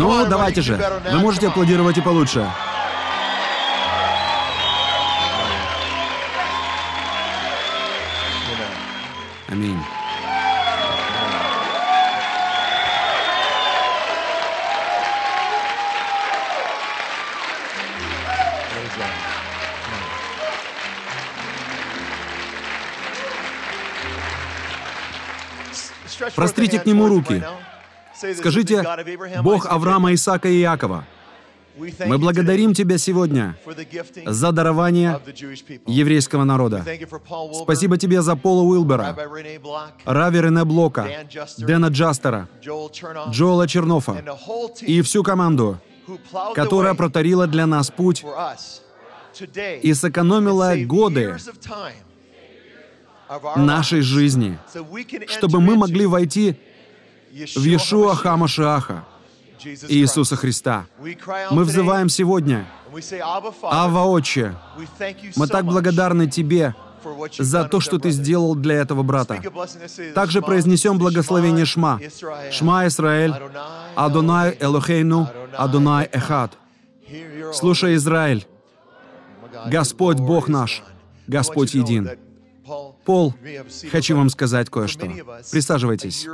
Ну, давайте же. Вы можете аплодировать и получше. Аминь. Прострите к нему руки. Скажите, Бог Авраама, Исаака и Иакова, мы благодарим Тебя сегодня за дарование еврейского народа. Спасибо Тебе за Пола Уилбера, Рави Рене Блока, Дэна Джастера, Джоэла Чернофа и всю команду, которая протарила для нас путь и сэкономила годы нашей жизни, чтобы мы могли войти в Иешуа Хамашиаха, Иисуса Христа. Мы взываем сегодня, Ава Отче, мы так благодарны Тебе за то, что Ты сделал для этого брата. Также произнесем благословение Шма. Шма Исраэль, Адонай Элохейну, Адонай Эхад. Слушай, Израиль, Господь Бог наш, Господь един. Пол, хочу вам сказать кое-что. Присаживайтесь.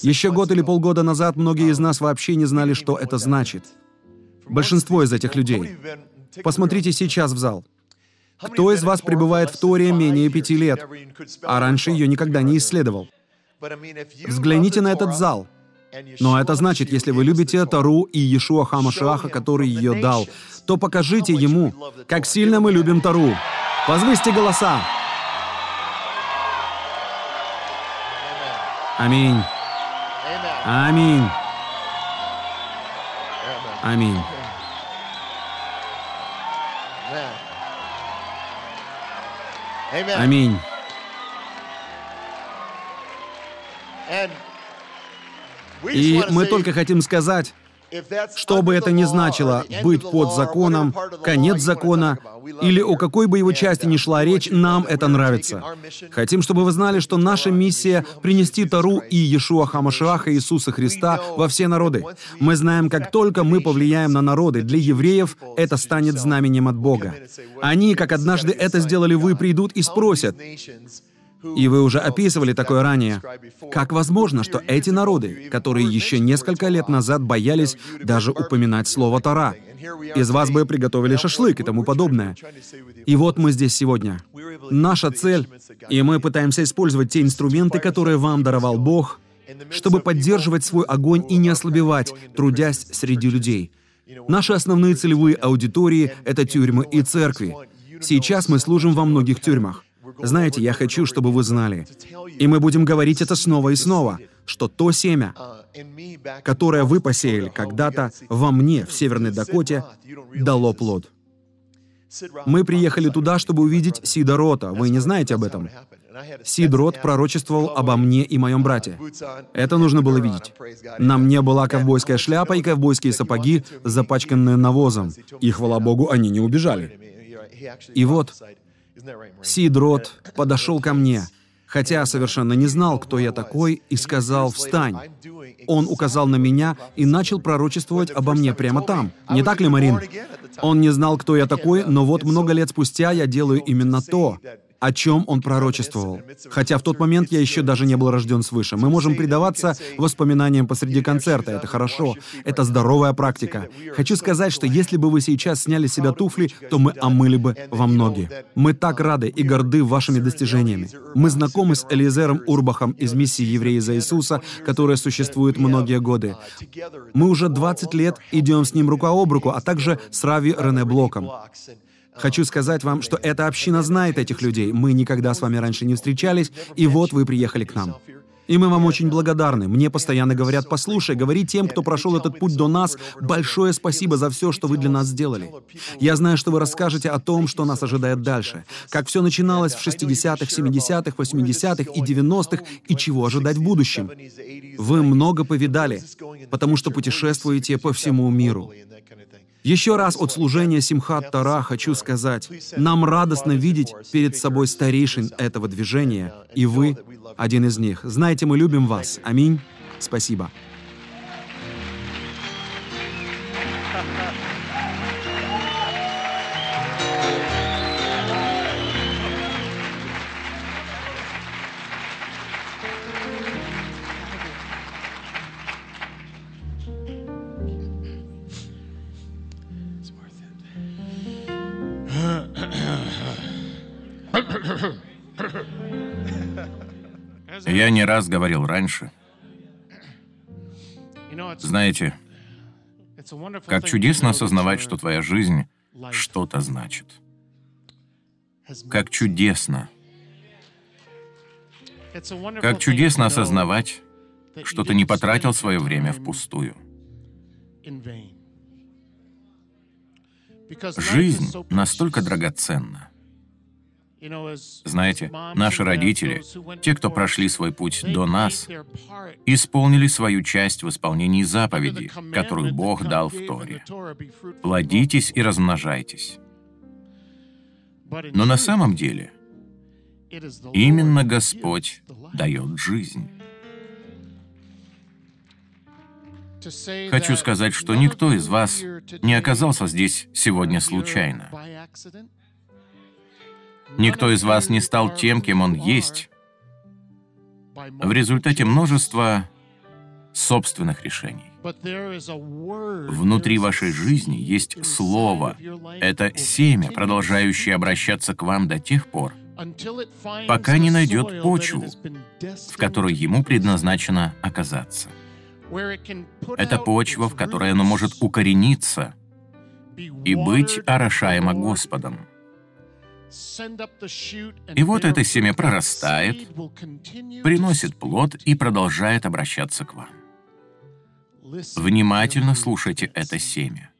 Еще год или полгода назад многие из нас вообще не знали, что это значит. Большинство из этих людей. Посмотрите сейчас в зал. Кто из вас пребывает в Торе менее пяти лет, а раньше ее никогда не исследовал? Взгляните на этот зал. Но это значит, если вы любите Тару и Иешуа Хамашаха, который ее дал, то покажите ему, как сильно мы любим Тару. Возвысьте голоса. Аминь. Аминь. Аминь. Аминь. И мы только хотим сказать, что бы это ни значило, быть под законом, конец закона, или о какой бы его части ни шла речь, нам это нравится. Хотим, чтобы вы знали, что наша миссия — принести Тару и Иешуа Хамашиаха Иисуса Христа во все народы. Мы знаем, как только мы повлияем на народы, для евреев это станет знаменем от Бога. Они, как однажды это сделали вы, придут и спросят, и вы уже описывали такое ранее. Как возможно, что эти народы, которые еще несколько лет назад боялись даже упоминать слово «Тора», из вас бы приготовили шашлык и тому подобное. И вот мы здесь сегодня. Наша цель, и мы пытаемся использовать те инструменты, которые вам даровал Бог, чтобы поддерживать свой огонь и не ослабевать, трудясь среди людей. Наши основные целевые аудитории — это тюрьмы и церкви. Сейчас мы служим во многих тюрьмах. Знаете, я хочу, чтобы вы знали, и мы будем говорить это снова и снова, что то семя, которое вы посеяли когда-то во мне в Северной Дакоте, дало плод. Мы приехали туда, чтобы увидеть Сида Рота. Вы не знаете об этом? Сид Рот пророчествовал обо мне и моем брате. Это нужно было видеть. На мне была ковбойская шляпа и ковбойские сапоги, запачканные навозом. И, хвала Богу, они не убежали. И вот Сидрот подошел ко мне, хотя совершенно не знал, кто я такой, и сказал «Встань». Он указал на меня и начал пророчествовать обо мне прямо там. Не так ли, Марин? Он не знал, кто я такой, но вот много лет спустя я делаю именно то, о чем он пророчествовал. Хотя в тот момент я еще даже не был рожден свыше. Мы можем предаваться воспоминаниям посреди концерта. Это хорошо. Это здоровая практика. Хочу сказать, что если бы вы сейчас сняли с себя туфли, то мы омыли бы вам ноги. Мы так рады и горды вашими достижениями. Мы знакомы с Элизером Урбахом из миссии «Евреи за Иисуса», которая существует многие годы. Мы уже 20 лет идем с ним рука об руку, а также с Рави Рене Блоком. Хочу сказать вам, что эта община знает этих людей. Мы никогда с вами раньше не встречались, и вот вы приехали к нам. И мы вам очень благодарны. Мне постоянно говорят, послушай, говори тем, кто прошел этот путь до нас, большое спасибо за все, что вы для нас сделали. Я знаю, что вы расскажете о том, что нас ожидает дальше. Как все начиналось в 60-х, 70-х, 80-х и 90-х, и чего ожидать в будущем. Вы много повидали, потому что путешествуете по всему миру. Еще раз от служения Симхат Тара хочу сказать, нам радостно видеть перед собой старейшин этого движения, и вы один из них. Знаете, мы любим вас. Аминь. Спасибо. Я не раз говорил раньше. Знаете, как чудесно осознавать, что твоя жизнь что-то значит. Как чудесно. Как чудесно осознавать, что ты не потратил свое время впустую. Жизнь настолько драгоценна. Знаете, наши родители, те, кто прошли свой путь до нас, исполнили свою часть в исполнении заповеди, которую Бог дал в Торе. Плодитесь и размножайтесь. Но на самом деле именно Господь дает жизнь. Хочу сказать, что никто из вас не оказался здесь сегодня случайно. Никто из вас не стал тем, кем он есть, в результате множества собственных решений. Внутри вашей жизни есть Слово. Это семя, продолжающее обращаться к вам до тех пор, пока не найдет почву, в которой ему предназначено оказаться. Это почва, в которой оно может укорениться и быть орошаемо Господом. И вот это семя прорастает, приносит плод и продолжает обращаться к вам. Внимательно слушайте это семя.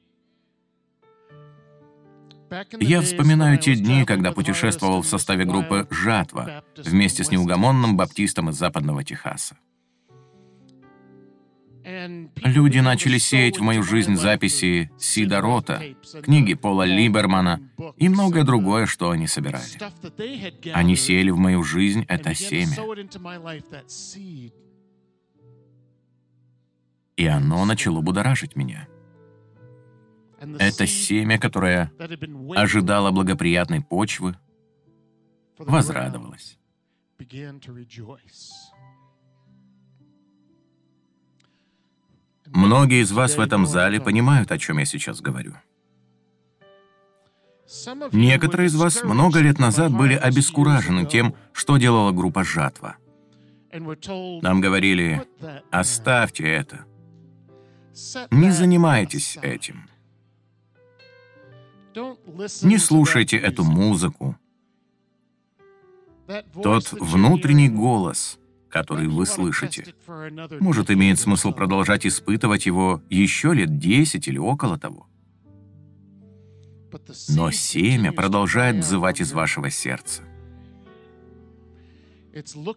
Я вспоминаю те дни, когда путешествовал в составе группы «Жатва» вместе с неугомонным баптистом из западного Техаса. Люди начали сеять в мою жизнь записи Сида Рота, книги Пола Либермана и многое другое, что они собирали. Они сеяли в мою жизнь это семя. И оно начало будоражить меня. Это семя, которое ожидало благоприятной почвы, возрадовалось. Многие из вас в этом зале понимают, о чем я сейчас говорю. Некоторые из вас много лет назад были обескуражены тем, что делала группа «Жатва». Нам говорили, оставьте это. Не занимайтесь этим. Не слушайте эту музыку. Тот внутренний голос — который вы слышите. Может, имеет смысл продолжать испытывать его еще лет десять или около того. Но семя продолжает взывать из вашего сердца.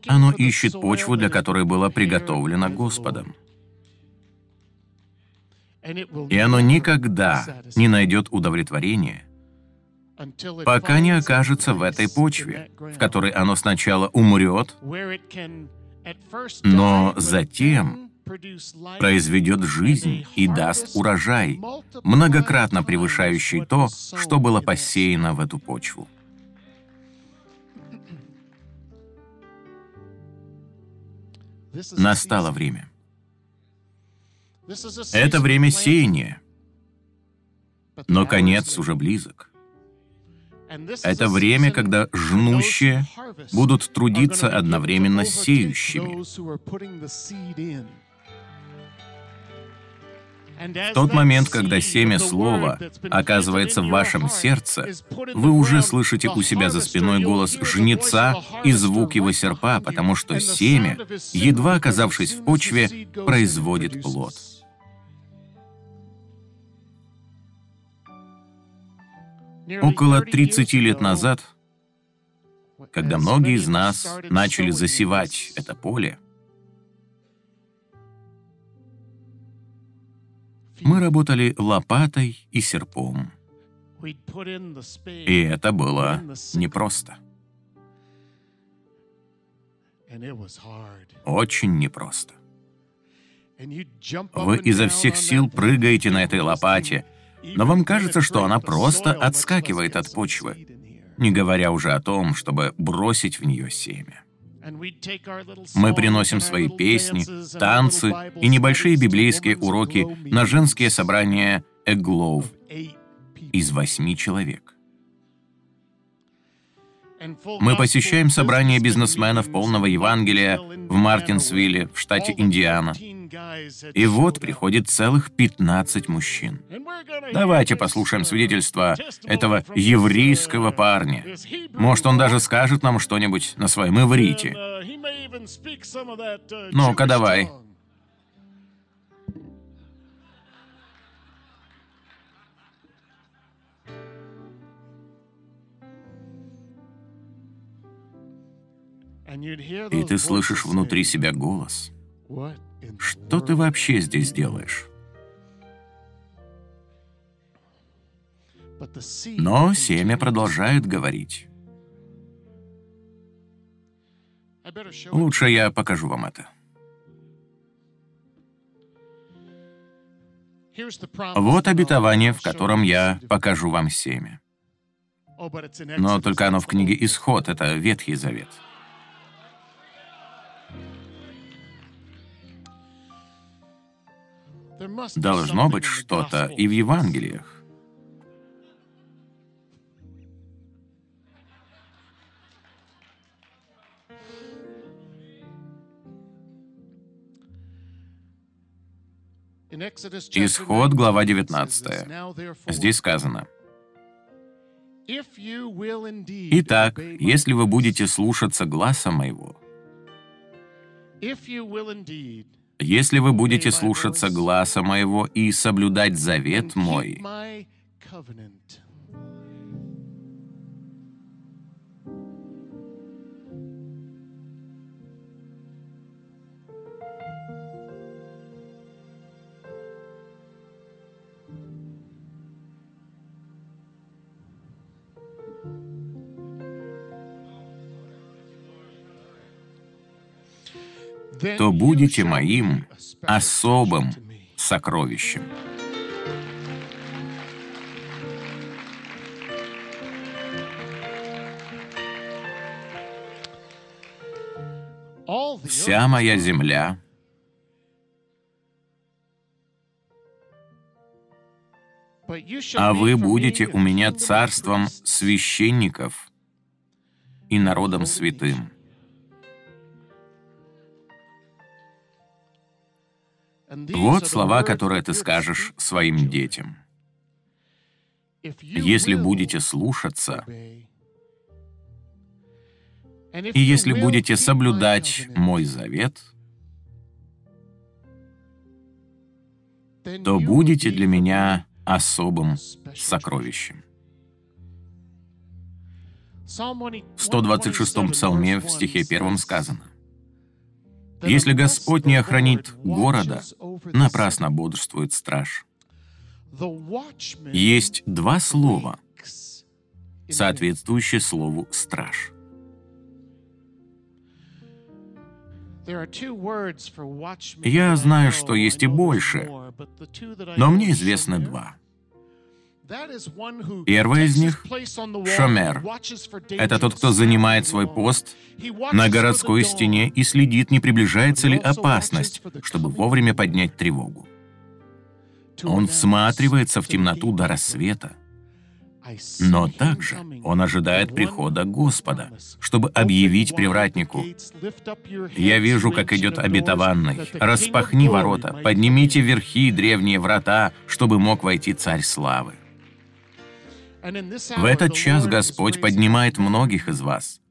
Оно ищет почву, для которой было приготовлено Господом. И оно никогда не найдет удовлетворения, пока не окажется в этой почве, в которой оно сначала умрет, но затем произведет жизнь и даст урожай, многократно превышающий то, что было посеяно в эту почву. Настало время. Это время сеяния, но конец уже близок. Это время, когда жнущие будут трудиться одновременно с сеющими. В тот момент, когда семя слова оказывается в вашем сердце, вы уже слышите у себя за спиной голос жнеца и звук его серпа, потому что семя, едва оказавшись в почве, производит плод. Около 30 лет назад, когда многие из нас начали засевать это поле, мы работали лопатой и серпом. И это было непросто. Очень непросто. Вы изо всех сил прыгаете на этой лопате, но вам кажется, что она просто отскакивает от почвы, не говоря уже о том, чтобы бросить в нее семя. Мы приносим свои песни, танцы и небольшие библейские уроки на женские собрания Эглов из восьми человек. Мы посещаем собрания бизнесменов полного Евангелия в Мартинсвилле, в штате Индиана. И вот приходит целых 15 мужчин. Давайте послушаем свидетельство этого еврейского парня. Может, он даже скажет нам что-нибудь на своем иврите. Ну-ка, давай. И ты слышишь внутри себя голос. Что ты вообще здесь делаешь? Но семя продолжает говорить. Лучше я покажу вам это. Вот обетование, в котором я покажу вам семя. Но только оно в книге «Исход», это Ветхий Завет. Должно быть что-то и в Евангелиях. Исход, глава 19. Здесь сказано. Итак, если вы будете слушаться гласа моего, если вы будете слушаться гласа моего и соблюдать завет мой, то будете моим особым сокровищем. Вся моя земля а вы будете у меня царством священников и народом святым. Вот слова, которые ты скажешь своим детям. Если будете слушаться, и если будете соблюдать мой завет, то будете для меня особым сокровищем. В 126-м псалме в стихе 1 сказано, если Господь не охранит города, напрасно бодрствует страж. Есть два слова, соответствующие слову «страж». Я знаю, что есть и больше, но мне известно два — Первый из них — шомер. Это тот, кто занимает свой пост на городской стене и следит, не приближается ли опасность, чтобы вовремя поднять тревогу. Он всматривается в темноту до рассвета. Но также он ожидает прихода Господа, чтобы объявить привратнику, «Я вижу, как идет обетованный. Распахни ворота, поднимите верхи древние врата, чтобы мог войти Царь Славы». В этот час Господь поднимает многих из вас,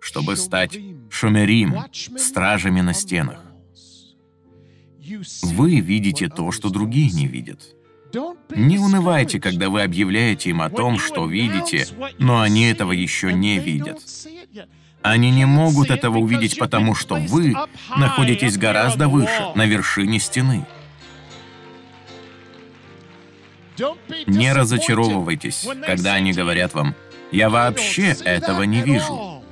чтобы стать шумерим, стражами на стенах. Вы видите то, что другие не видят. Не унывайте, когда вы объявляете им о том, что видите, но они этого еще не видят. Они не могут этого увидеть, потому что вы находитесь гораздо выше, на вершине стены. Не разочаровывайтесь, когда они говорят вам, «Я вообще этого не вижу».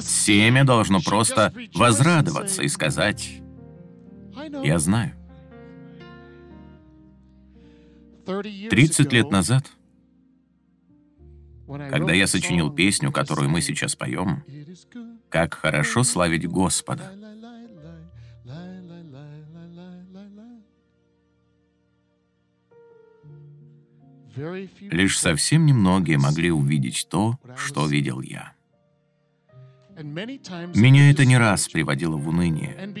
Семя должно просто возрадоваться и сказать, Я знаю. 30 лет назад, когда я сочинил песню, которую мы сейчас поем, «Как хорошо славить Господа», лишь совсем немногие могли увидеть то, что видел я. Меня это не раз приводило в уныние.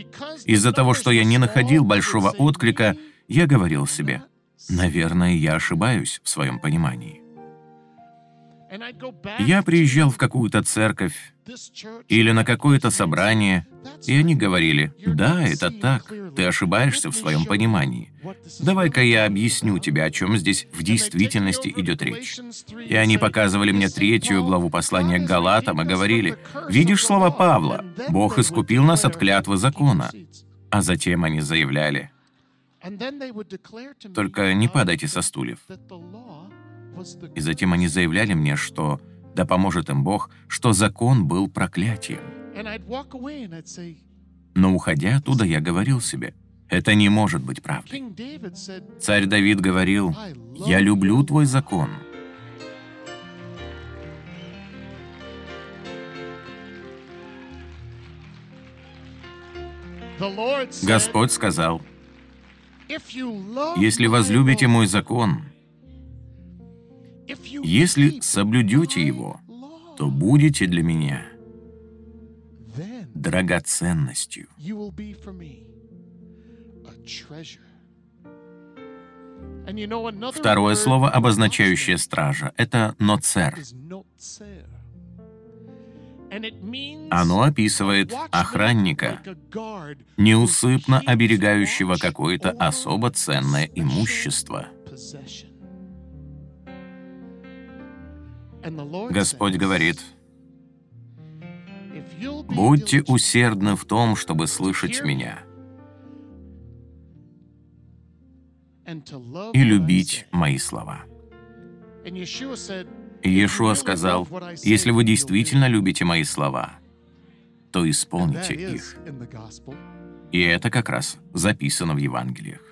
Из-за того, что я не находил большого отклика, я говорил себе, наверное, я ошибаюсь в своем понимании. Я приезжал в какую-то церковь или на какое-то собрание, и они говорили, «Да, это так, ты ошибаешься в своем понимании. Давай-ка я объясню тебе, о чем здесь в действительности идет речь». И они показывали мне третью главу послания к Галатам и говорили, «Видишь слова Павла? Бог искупил нас от клятвы закона». А затем они заявляли, «Только не падайте со стульев». И затем они заявляли мне, что да поможет им Бог, что закон был проклятием. Но уходя оттуда, я говорил себе, это не может быть правдой. Царь Давид говорил, «Я люблю твой закон». Господь сказал, «Если возлюбите мой закон, если соблюдете его, то будете для меня драгоценностью. Второе слово, обозначающее стража, это «ноцер». Оно описывает охранника, неусыпно оберегающего какое-то особо ценное имущество. Господь говорит, «Будьте усердны в том, чтобы слышать Меня и любить Мои слова». И Иешуа сказал, «Если вы действительно любите Мои слова, то исполните их». И это как раз записано в Евангелиях.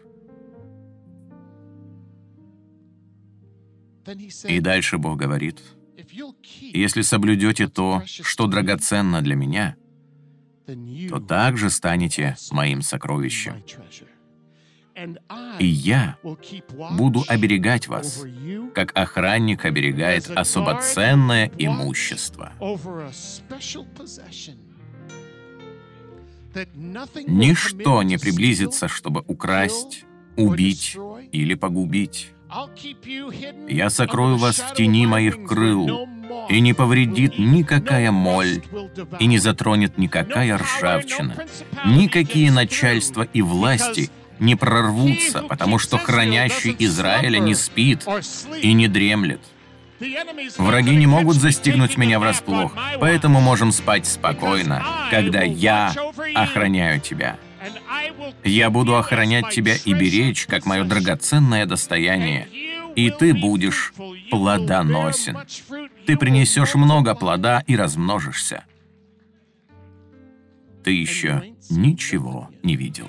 И дальше Бог говорит, если соблюдете то, что драгоценно для меня, то также станете моим сокровищем. И я буду оберегать вас, как охранник оберегает особо ценное имущество. Ничто не приблизится, чтобы украсть, убить или погубить. Я сокрою вас в тени моих крыл, и не повредит никакая моль, и не затронет никакая ржавчина. Никакие начальства и власти не прорвутся, потому что хранящий Израиля не спит и не дремлет. Враги не могут застигнуть меня врасплох, поэтому можем спать спокойно, когда я охраняю тебя. Я буду охранять тебя и беречь, как мое драгоценное достояние, и ты будешь плодоносен. Ты принесешь много плода и размножишься. Ты еще ничего не видел.